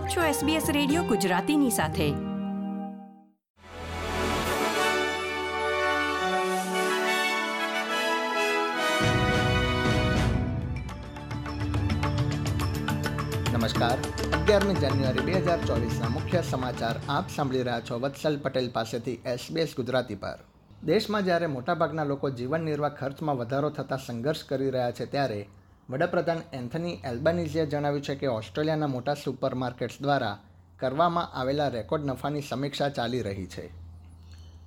આપ છો SBS radio ગુજરાતીની સાથે. નમસ્કાર. અગિયારમી જાન્યુઆરી બે હજાર ચોવીસના મુખ્ય સમાચાર આપ સાંભળી રહ્યા છો વત્સલ પટેલ પાસેથી એસબીએસ ગુજરાતી પર. દેશમાં જ્યારે મોટાભાગના લોકો જીવન નિર્વાહ ખર્ચમાં વધારો થતાં સંઘર્ષ કરી રહ્યા છે ત્યારે વડાપ્રધાન એન્થની એલ્બાનીઝીએ જણાવ્યું છે કે ઓસ્ટ્રેલિયાના મોટા સુપરમાર્કેટ્સ દ્વારા કરવામાં આવેલા રેકોર્ડ નફાની સમીક્ષા ચાલી રહી છે.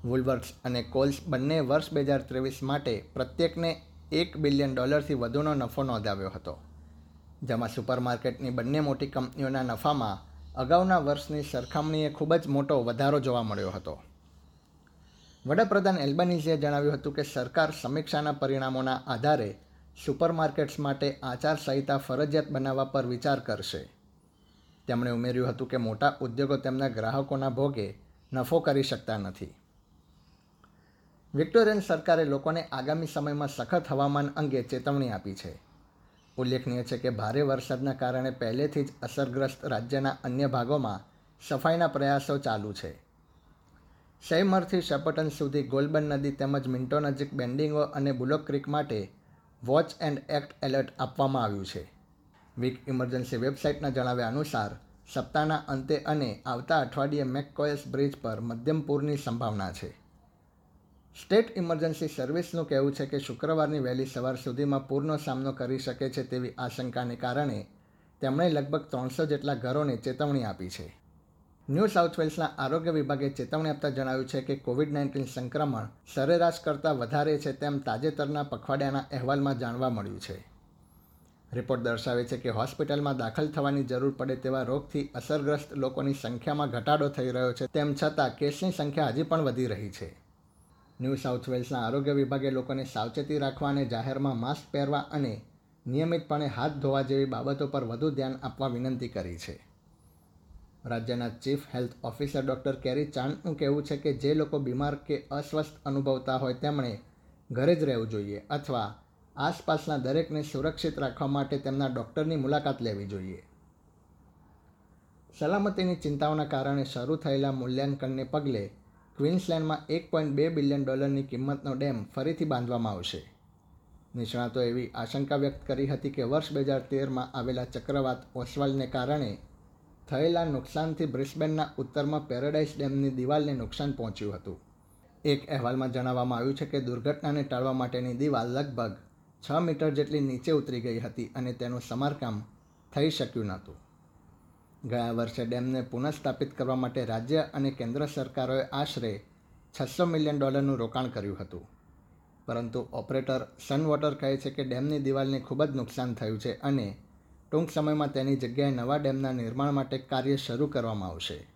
વુલવર્ક્સ અને કોલ્સ બંને વર્ષ બે હજાર ત્રેવીસ માટે પ્રત્યેકને એક બિલિયન ડોલરથી વધુનો નફો નોંધાવ્યો હતો. જેમાં સુપરમાર્કેટની બંને મોટી કંપનીઓના નફામાં અગાઉના વર્ષની સરખામણીએ ખૂબ જ મોટો વધારો જોવા મળ્યો હતો. વડાપ્રધાન એલ્બનીઝીએ જણાવ્યું હતું કે સરકાર સમીક્ષાના પરિણામોના આધારે સુપરમાર્કેટ્સ માટે આચારસંહિતા ફરજિયાત બનાવવા પર વિચાર કરશે. તેમણે ઉમેર્યું હતું કે મોટા ઉદ્યોગો તેમના ગ્રાહકોના ભોગે નફો કરી શકતા નથી. વિક્ટોરિયન સરકારે લોકોને આગામી સમયમાં સખત હવામાન અંગે ચેતવણી આપી છે. ઉલ્લેખનીય છે કે ભારે વરસાદના કારણે પહેલેથી જ અસરગ્રસ્ત રાજ્યના અન્ય ભાગોમાં સફાઈના પ્રયાસો ચાલુ છે. સૈમરથી શેપટન સુધી ગોલબન નદી તેમજ મિન્ટો નજીક બેન્ડિંગો અને બુલોક ક્રિક માટે વોચ એન્ડ એક્ટ એલર્ટ આપવામાં આવ્યું છે. વીક ઇમરજન્સી વેબસાઇટના જણાવ્યા અનુસાર, સપ્તાહના અંતે અને આવતા અઠવાડિયે મેકકોયસ બ્રિજ પર મધ્યમ પૂરની સંભાવના છે. સ્ટેટ ઇમરજન્સી સર્વિસનું કહેવું છે કે શુક્રવારની વહેલી સવાર સુધીમાં પૂરનો સામનો કરી શકે છે તેવી આશંકાને કારણે તેમણે લગભગ ત્રણસો જેટલા ઘરોને ચેતવણી આપી છે. ન્યૂ સાઉથ વેલ્સના આરોગ્ય વિભાગે ચેતવણી આપતા જણાવ્યું છે કે કોવિડ નાઇન્ટીન સંક્રમણ સરેરાશ કરતાં વધારે છે તેમ તાજેતરના પખવાડિયાના અહેવાલમાં જાણવા મળ્યું છે. રિપોર્ટ દર્શાવે છે કે હોસ્પિટલમાં દાખલ થવાની જરૂર પડે તેવા રોગથી અસરગ્રસ્ત લોકોની સંખ્યામાં ઘટાડો થઈ રહ્યો છે, તેમ છતાં કેસની સંખ્યા હજી પણ વધી રહી છે. ન્યૂ સાઉથ વેલ્સના આરોગ્ય વિભાગે લોકોને સાવચેતી રાખવા અને જાહેરમાં માસ્ક પહેરવા અને નિયમિતપણે હાથ ધોવા જેવી બાબતો પર વધુ ધ્યાન આપવા વિનંતી કરી છે. રાજ્યના ચીફ હેલ્થ ઓફિસર ડૉક્ટર કેરી ચાંદનું કહેવું છે કે જે લોકો બીમાર કે અસ્વસ્થ અનુભવતા હોય તેમણે ઘરે જ રહેવું જોઈએ અથવા આસપાસના દરેકને સુરક્ષિત રાખવા માટે તેમના ડૉક્ટરની મુલાકાત લેવી જોઈએ. સલામતીની ચિંતાઓના કારણે શરૂ થયેલા મૂલ્યાંકનને પગલે ક્વીન્સલેન્ડમાં એક પોઈન્ટ બે બિલિયન ડોલરની કિંમતનો ડેમ ફરીથી બાંધવામાં આવશે. નિષ્ણાતો એવી આશંકા વ્યક્ત કરી હતી કે વર્ષ બે હજાર તેરમાં આવેલા ચક્રવાત ઓસ્વાલને કારણે થયેલા નુકસાનથી બ્રિસ્બેનના ઉત્તરમાં પેરેડાઇસ ડેમની દિવાલને નુકસાન પહોંચ્યું હતું. એક અહેવાલમાં જણાવવામાં આવ્યું છે કે દુર્ઘટનાને ટાળવા માટેની દિવાલ લગભગ છ મીટર જેટલી નીચે ઉતરી ગઈ હતી અને તેનું સમારકામ થઈ શક્યું નહોતું. ગયા વર્ષે ડેમને પુનઃસ્થાપિત કરવા માટે રાજ્ય અને કેન્દ્ર સરકારોએ આશરે છસો મિલિયન ડોલરનું રોકાણ કર્યું હતું. પરંતુ ઓપરેટર સનવોટર કહે છે કે ડેમની દિવાલને ખૂબ જ નુકસાન થયું છે અને ટૂંક સમયમાં તેની જગ્યાએ નવા ડેમના નિર્માણ માટે કાર્ય શરૂ કરવામાં આવશે.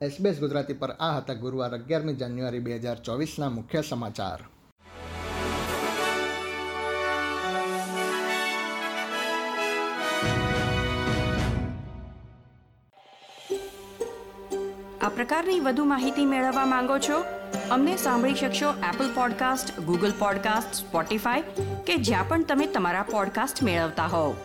એસબીએસ ગુજરાતી પર આ હતા ગુરુવાર અગિયારમી જાન્યુઆરી બે હજાર ચોવીસના મુખ્ય સમાચાર. આ પ્રકારની વધુ માહિતી મેળવવા માંગો છો? અમને સાંભળી શકશો Apple podcast Google podcast Spotify કે જ્યાં પણ તમે તમારા પોડકાસ્ટ મેળવતા હોવ.